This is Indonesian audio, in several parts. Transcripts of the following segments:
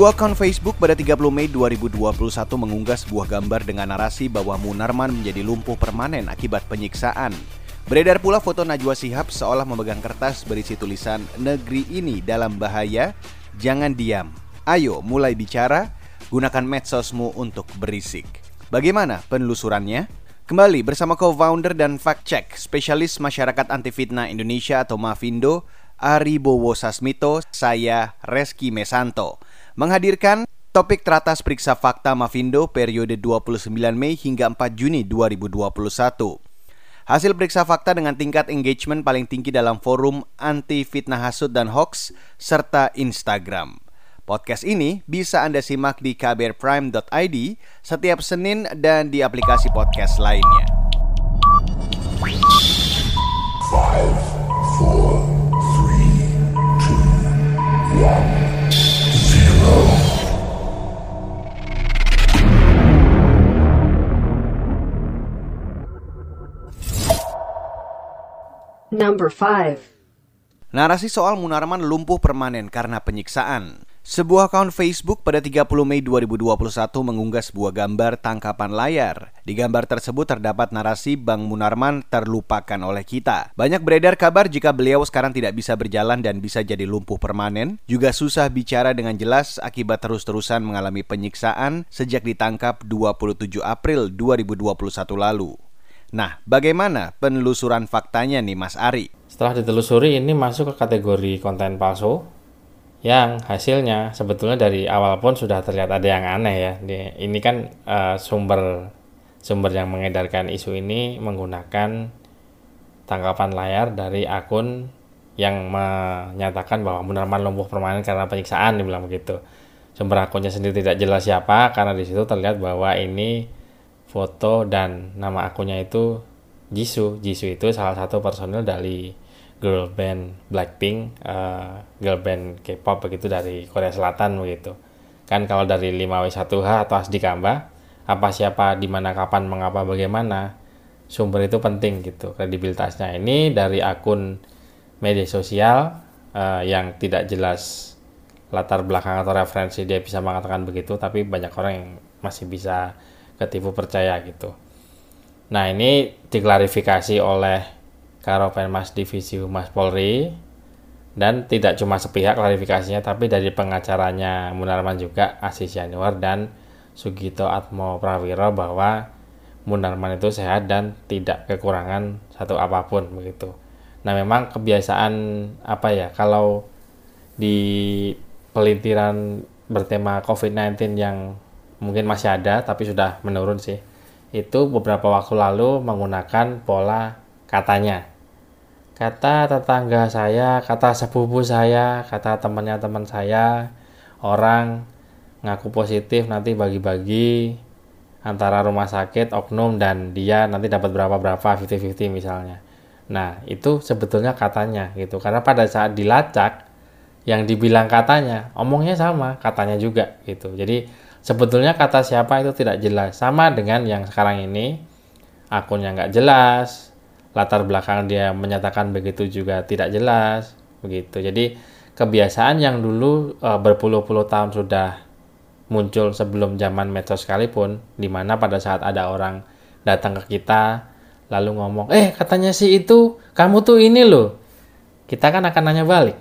Sebuah akun Facebook pada 30 Mei 2021 mengunggah sebuah gambar dengan narasi bahwa Munarman menjadi lumpuh permanen akibat penyiksaan. Beredar pula foto Najwa Shihab seolah memegang kertas berisi tulisan negeri ini dalam bahaya, jangan diam. Ayo mulai bicara, gunakan medsosmu untuk berisik. Bagaimana penelusurannya? Kembali bersama co-founder dan fact-check spesialis masyarakat anti fitnah Indonesia atau Mavindo, Ari Bowo Sasmito, saya Reski Mesanto menghadirkan topik teratas periksa fakta Mavindo periode 29 Mei hingga 4 Juni 2021. Hasil periksa fakta dengan tingkat engagement paling tinggi dalam forum anti fitnah hasut dan hoax serta Instagram. Podcast ini bisa Anda simak di kbrprime.id setiap Senin dan di aplikasi podcast lainnya. Number 5. Narasi soal Munarman lumpuh permanen karena penyiksaan. Sebuah akun Facebook pada 30 Mei 2021 mengunggah sebuah gambar tangkapan layar. Di gambar tersebut terdapat narasi Bang Munarman terlupakan oleh kita. Banyak beredar kabar jika beliau sekarang tidak bisa berjalan dan bisa jadi lumpuh permanen, juga susah bicara dengan jelas akibat terus-terusan mengalami penyiksaan sejak ditangkap 27 April 2021 lalu. Nah, bagaimana penelusuran faktanya nih Mas Ari? Setelah ditelusuri ini masuk ke kategori konten palsu yang hasilnya sebetulnya dari awal pun sudah terlihat ada yang aneh ya. Ini kan uh, sumber sumber yang mengedarkan isu ini menggunakan tangkapan layar dari akun yang menyatakan bahwa Munarman lumpuh permanen karena penyiksaan dibilang begitu. Sumber akunnya sendiri tidak jelas siapa karena di situ terlihat bahwa ini foto dan nama akunnya itu Jisoo. Jisoo itu salah satu personil dari girl band Blackpink, uh, girl band K-pop begitu dari Korea Selatan begitu. Kan kalau dari 5W1H atau Asdi apa siapa, di mana kapan, mengapa, bagaimana, sumber itu penting gitu kredibilitasnya. Ini dari akun media sosial uh, yang tidak jelas latar belakang atau referensi dia bisa mengatakan begitu, tapi banyak orang yang masih bisa ketipu percaya gitu. Nah ini diklarifikasi oleh Karopenmas Divisi Humas Polri dan tidak cuma sepihak klarifikasinya tapi dari pengacaranya Munarman juga Asis Januar dan Sugito Atmo Prawiro bahwa Munarman itu sehat dan tidak kekurangan satu apa pun begitu. Nah memang kebiasaan apa ya kalau di pelintiran bertema COVID-19 yang mungkin masih ada tapi sudah menurun sih. Itu beberapa waktu lalu menggunakan pola katanya. Kata tetangga saya kata sepupu saya kata temannya teman saya orang ngaku positif nanti bagi-bagi antara rumah sakit oknum dan dia nanti dapat berapa berapa 50-50 misalnya. Nah itu sebetulnya katanya gitu. Karena pada saat dilacak yang dibilang katanya omongnya sama katanya juga gitu. Jadi sebetulnya kata siapa itu tidak jelas. Sama dengan yang sekarang ini akunnya nggak jelas latar belakang dia menyatakan begitu juga tidak jelas begitu. Jadi kebiasaan yang dulu e, berpuluh-puluh tahun sudah muncul sebelum zaman medsos sekalipun di mana pada saat ada orang datang ke kita lalu ngomong eh katanya sih itu kamu tuh ini loh. Kita kan akan nanya balik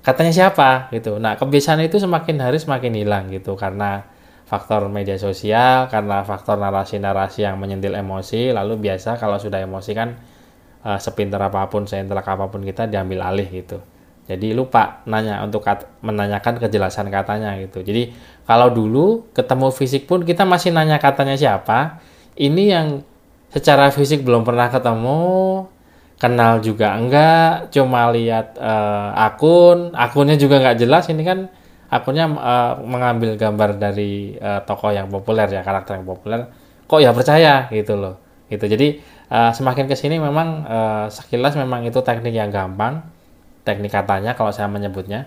katanya siapa? Gitu. Nah kebiasaan itu semakin hari semakin hilang gitu karena faktor media sosial, karena faktor narasi-narasi yang menyentil emosi. Lalu biasa kalau sudah emosi kan uh, sepintar apa pun, seintelek apa pun kita diambil alih gitu. Jadi lupa nanya untuk kat, menanyakan kejelasan katanya gitu. Jadi kalau dulu ketemu fisik pun kita masih nanya katanya siapa. Ini yang secara fisik belum pernah ketemu, kenal juga enggak cuma lihat uh, akun akunnya juga nggak jelas ini kan akunnya uh, mengambil gambar dari uh, tokoh yang populer ya karakter yang populer. Kok ya percaya? Gitu loh. Gitu. Jadi uh, semakin ke sini memang uh, sekilas memang itu teknik yang gampang. Teknik katanya kalau saya menyebutnya.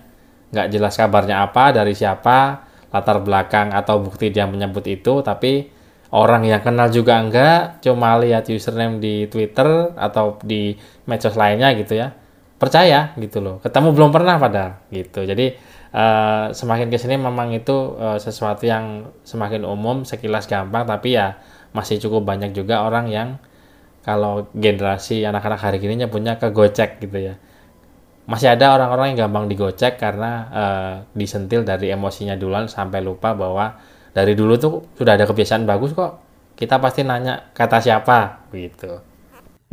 Nggak jelas kabarnya apa dari siapa latar belakang atau bukti dia menyebut itu. Tapi orang yang kenal juga enggak cuma lihat username di Twitter atau di medsos lainnya gitu ya. Percaya gitu loh. Ketemu belum pernah padahal. Gitu. Jadi uh, semakin ke sini memang itu uh, sesuatu yang semakin umum sekilas gampang tapi ya masih cukup banyak juga orang yang kalau generasi anak-anak hari ini nyebutnya kegocek gitu ya. Masih ada orang-orang yang gampang digocek karena uh, disentil dari emosinya duluan sampai lupa bahwa dari dulu tuh sudah ada kebiasaan bagus kok. Kita pasti nanya kata siapa? Begitu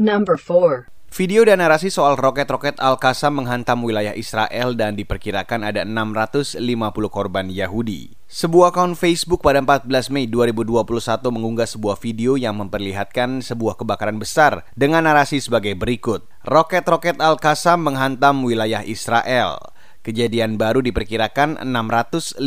Number 4. Video dan narasi soal roket-roket Al-Qassam menghantam wilayah Israel dan diperkirakan ada 650 korban Yahudi. Sebuah akun Facebook pada 14 Mei 2021 mengunggah sebuah video yang memperlihatkan sebuah kebakaran besar dengan narasi sebagai berikut. Roket-roket Al-Qassam menghantam wilayah Israel. Kejadian baru diperkirakan 650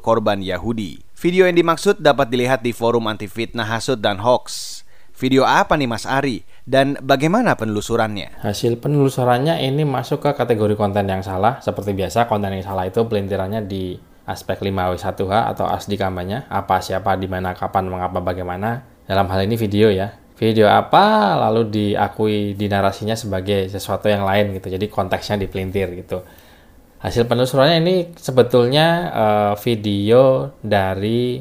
korban Yahudi. Video yang dimaksud dapat dilihat di forum anti fitnah hasut dan hoax. Video apa nih Mas Ari? Dan bagaimana penelusurannya? Hasil penelusurannya ini masuk ke kategori konten yang salah. Seperti biasa, konten yang salah itu pelintirannya di aspek 5W1H atau asli kampanye. Apa, siapa, di mana, kapan, mengapa, bagaimana. Dalam hal ini video ya. Video apa lalu diakui di narasinya sebagai sesuatu yang lain gitu. Jadi konteksnya dipelintir gitu. Hasil penelusurannya ini sebetulnya uh, video dari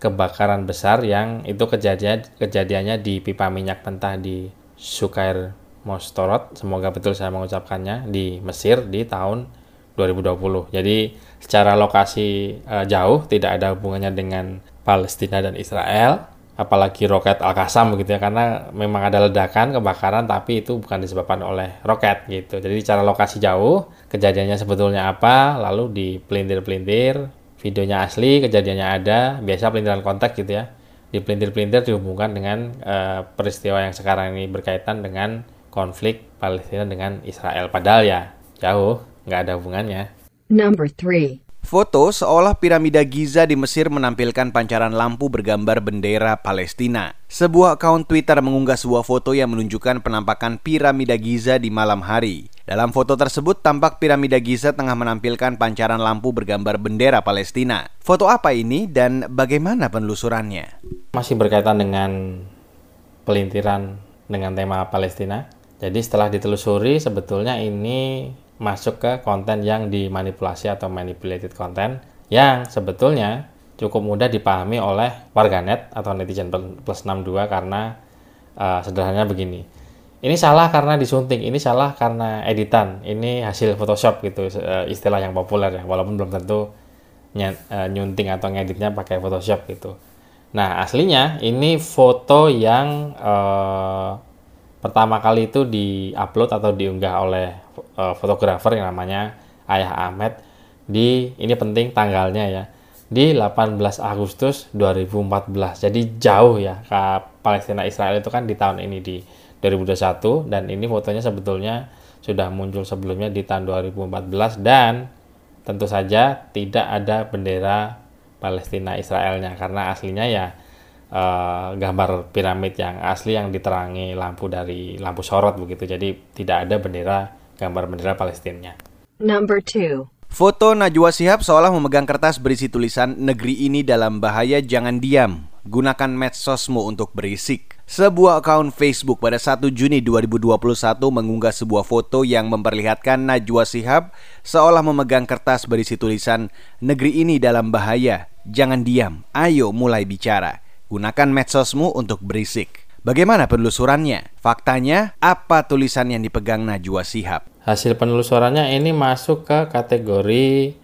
kebakaran besar yang itu kejadian kejadiannya di pipa minyak mentah di Sukair Mostorot. Semoga betul saya mengucapkannya di Mesir di tahun 2020 jadi secara lokasi uh, jauh tidak ada hubungannya dengan Palestina dan Israel apalagi roket Al-Qassam begitu ya karena memang ada ledakan kebakaran tapi itu bukan disebabkan oleh roket gitu. Jadi secara lokasi jauh kejadiannya sebetulnya apa lalu dipelintir-pelintir videonya asli, kejadiannya ada, biasa pelintiran kontak gitu ya. Di pelintir-pelintir dihubungkan dengan uh, peristiwa yang sekarang ini berkaitan dengan konflik Palestina dengan Israel. Padahal ya jauh, nggak ada hubungannya. Number 3. Foto seolah piramida Giza di Mesir menampilkan pancaran lampu bergambar bendera Palestina. Sebuah akun Twitter mengunggah sebuah foto yang menunjukkan penampakan piramida Giza di malam hari. Dalam foto tersebut tampak piramida Giza tengah menampilkan pancaran lampu bergambar bendera Palestina. Foto apa ini dan bagaimana penelusurannya? Masih berkaitan dengan pelintiran dengan tema Palestina. Jadi setelah ditelusuri sebetulnya ini masuk ke konten yang dimanipulasi atau manipulated content yang sebetulnya cukup mudah dipahami oleh warganet atau netizen plus 62 karena uh, sederhananya begini. Ini salah karena disunting, ini salah karena editan, ini hasil Photoshop gitu uh, istilah yang populer ya, walaupun belum tentu uh, nyunting atau ngeditnya pakai Photoshop gitu. Nah aslinya ini foto yang uh, pertama kali itu diupload atau diunggah oleh uh, fotografer yang namanya Ayah Ahmed di ini penting tanggalnya ya di 18 Agustus 2014 jadi jauh ya ke Palestina Israel itu kan di tahun ini di 2021 dan ini fotonya sebetulnya sudah muncul sebelumnya di tahun 2014 dan tentu saja tidak ada bendera Palestina Israelnya karena aslinya ya uh, gambar piramid yang asli yang diterangi lampu dari lampu sorot begitu. Jadi tidak ada bendera gambar bendera Palestina. Number two. Foto Najwa Sihab seolah memegang kertas berisi tulisan negeri ini dalam bahaya jangan diam. Gunakan medsosmu untuk berisik. Sebuah akun Facebook pada 1 Juni 2021 mengunggah sebuah foto yang memperlihatkan Najwa Sihab seolah memegang kertas berisi tulisan negeri ini dalam bahaya, jangan diam, ayo mulai bicara. Gunakan medsosmu untuk berisik. Bagaimana penelusurannya? Faktanya, apa tulisan yang dipegang Najwa Sihab? Hasil penelusurannya ini masuk ke kategori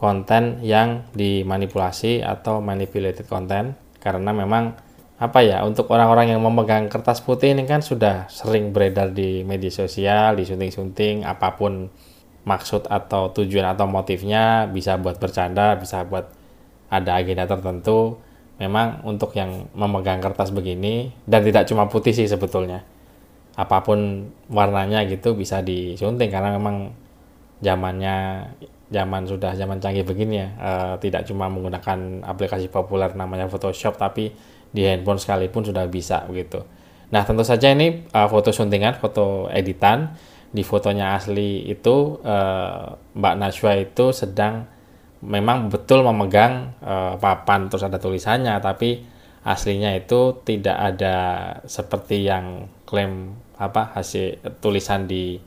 konten yang dimanipulasi atau manipulated content karena memang apa ya untuk orang-orang yang memegang kertas putih ini kan sudah sering beredar di media sosial, disunting-sunting apa pun maksud atau tujuan atau motifnya bisa buat bercanda, bisa buat ada agenda tertentu memang untuk yang memegang kertas begini dan tidak cuma putih sih sebetulnya. Apa pun warnanya gitu bisa disunting karena memang zamannya zaman sudah zaman canggih begini ya. E, tidak cuma menggunakan aplikasi populer namanya Photoshop tapi di handphone sekalipun sudah bisa begitu. Nah, tentu saja ini uh, foto suntingan, foto editan. Di fotonya asli itu uh, Mbak Najwa itu sedang memang betul memegang uh, papan terus ada tulisannya, tapi aslinya itu tidak ada seperti yang klaim apa hasil tulisan di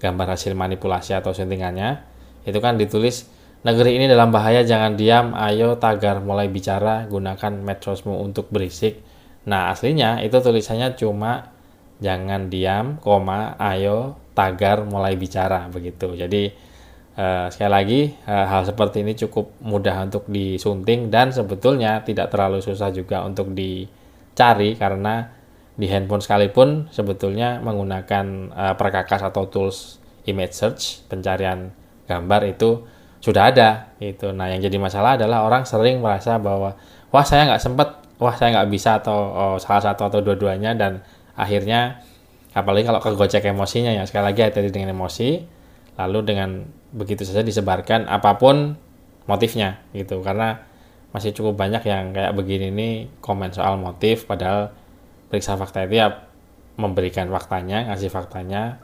gambar hasil manipulasi atau suntingannya. Itu kan ditulis negeri ini dalam bahaya jangan diam, ayo tagar mulai bicara, gunakan medsosmu untuk berisik Nah, aslinya itu tulisannya cuma jangan diam, koma, ayo, tagar, mulai bicara begitu. Jadi eh, sekali lagi eh, hal seperti ini cukup mudah untuk disunting dan sebetulnya tidak terlalu susah juga untuk dicari karena di handphone sekalipun sebetulnya menggunakan eh, perkakas atau tools image search pencarian gambar itu sudah ada itu. Nah, yang jadi masalah adalah orang sering merasa bahwa wah saya nggak sempat wah saya nggak bisa atau oh, salah satu atau dua-duanya dan akhirnya apalagi kalau kegocek emosinya ya sekali lagi hati-hati dengan emosi lalu dengan begitu saja disebarkan apa pun motifnya gitu karena masih cukup banyak yang kayak begini nih komen soal motif padahal periksa fakta itu ya memberikan faktanya ngasih faktanya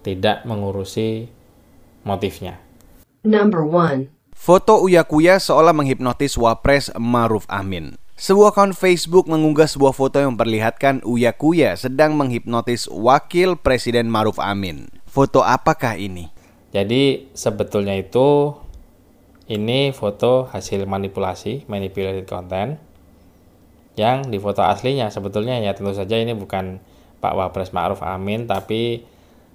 tidak mengurusi motifnya Number 1. Foto Uya Kuya seolah menghipnotis Wapres Maruf Amin. Sebuah akun Facebook mengunggah sebuah foto yang memperlihatkan Uya Kuya sedang menghipnotis Wakil Presiden Maruf Amin. Foto apakah ini? Jadi sebetulnya itu ini foto hasil manipulasi, manipulated content yang di foto aslinya sebetulnya ya tentu saja ini bukan Pak Wapres Ma'ruf Amin tapi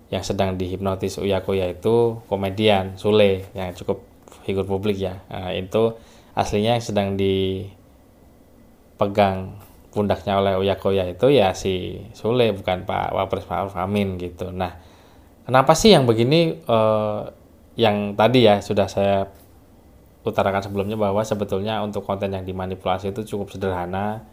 yang sedang dihipnotis Uya Kuya itu komedian Sule yang cukup figur publik ya. Nah, itu aslinya yang sedang di pegang pundaknya oleh Uya Koya itu ya si Sule bukan Pak Wapres Pak Amin gitu. Nah, kenapa sih yang begini eh, yang tadi ya sudah saya utarakan sebelumnya bahwa sebetulnya untuk konten yang dimanipulasi itu cukup sederhana,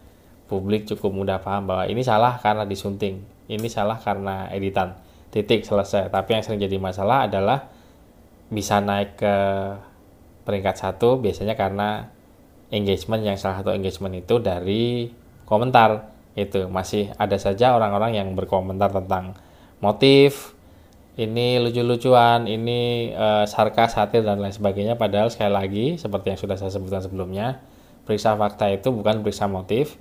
publik cukup mudah paham bahwa ini salah karena disunting, ini salah karena editan, titik selesai. Tapi yang sering jadi masalah adalah bisa naik ke peringkat satu biasanya karena engagement yang salah satu engagement itu dari komentar itu masih ada saja orang-orang yang berkomentar tentang motif ini lucu-lucuan ini uh, sarkas satir dan lain sebagainya. Padahal sekali lagi seperti yang sudah saya sebutkan sebelumnya periksa fakta itu bukan periksa motif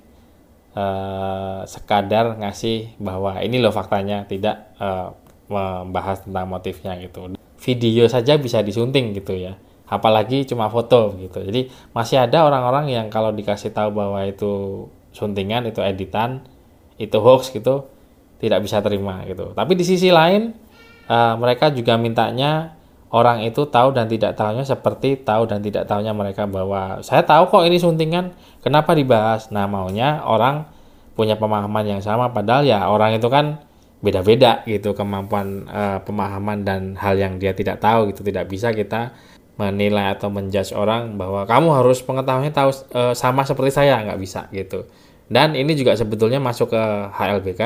uh, sekadar ngasih bahwa ini loh faktanya tidak uh, membahas tentang motifnya gitu. Video saja bisa disunting gitu ya. Apalagi cuma foto gitu. Jadi masih ada orang-orang yang kalau dikasih tahu bahwa itu suntingan itu editan itu hoax gitu tidak bisa terima gitu. Tapi di sisi lain uh, mereka juga mintanya orang itu tahu dan tidak tahunya seperti tahu dan tidak tahunya mereka bahwa saya tahu kok ini suntingan kenapa dibahas? Nah maunya orang punya pemahaman yang sama padahal ya orang itu kan beda-beda gitu kemampuan uh, pemahaman dan hal yang dia tidak tahu gitu. Tidak bisa kita menilai atau menjudge orang bahwa kamu harus pengetahuannya tahu e, sama seperti saya. Nggak bisa gitu. Dan ini juga sebetulnya masuk ke HLBK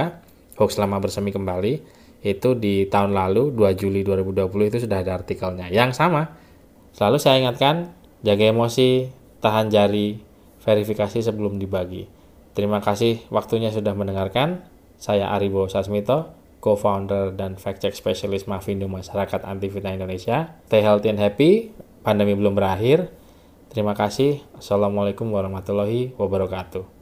hoax lama bersemi kembali itu di tahun lalu 2 Juli 2020 itu sudah ada artikelnya yang sama selalu saya ingatkan jaga emosi tahan jari verifikasi sebelum dibagi terima kasih waktunya sudah mendengarkan saya Aribo Sasmito co-founder dan fact-check specialist Mavindo Masyarakat Anti Fitnah Indonesia. Stay healthy and happy, pandemi belum berakhir. Terima kasih. Assalamualaikum warahmatullahi wabarakatuh.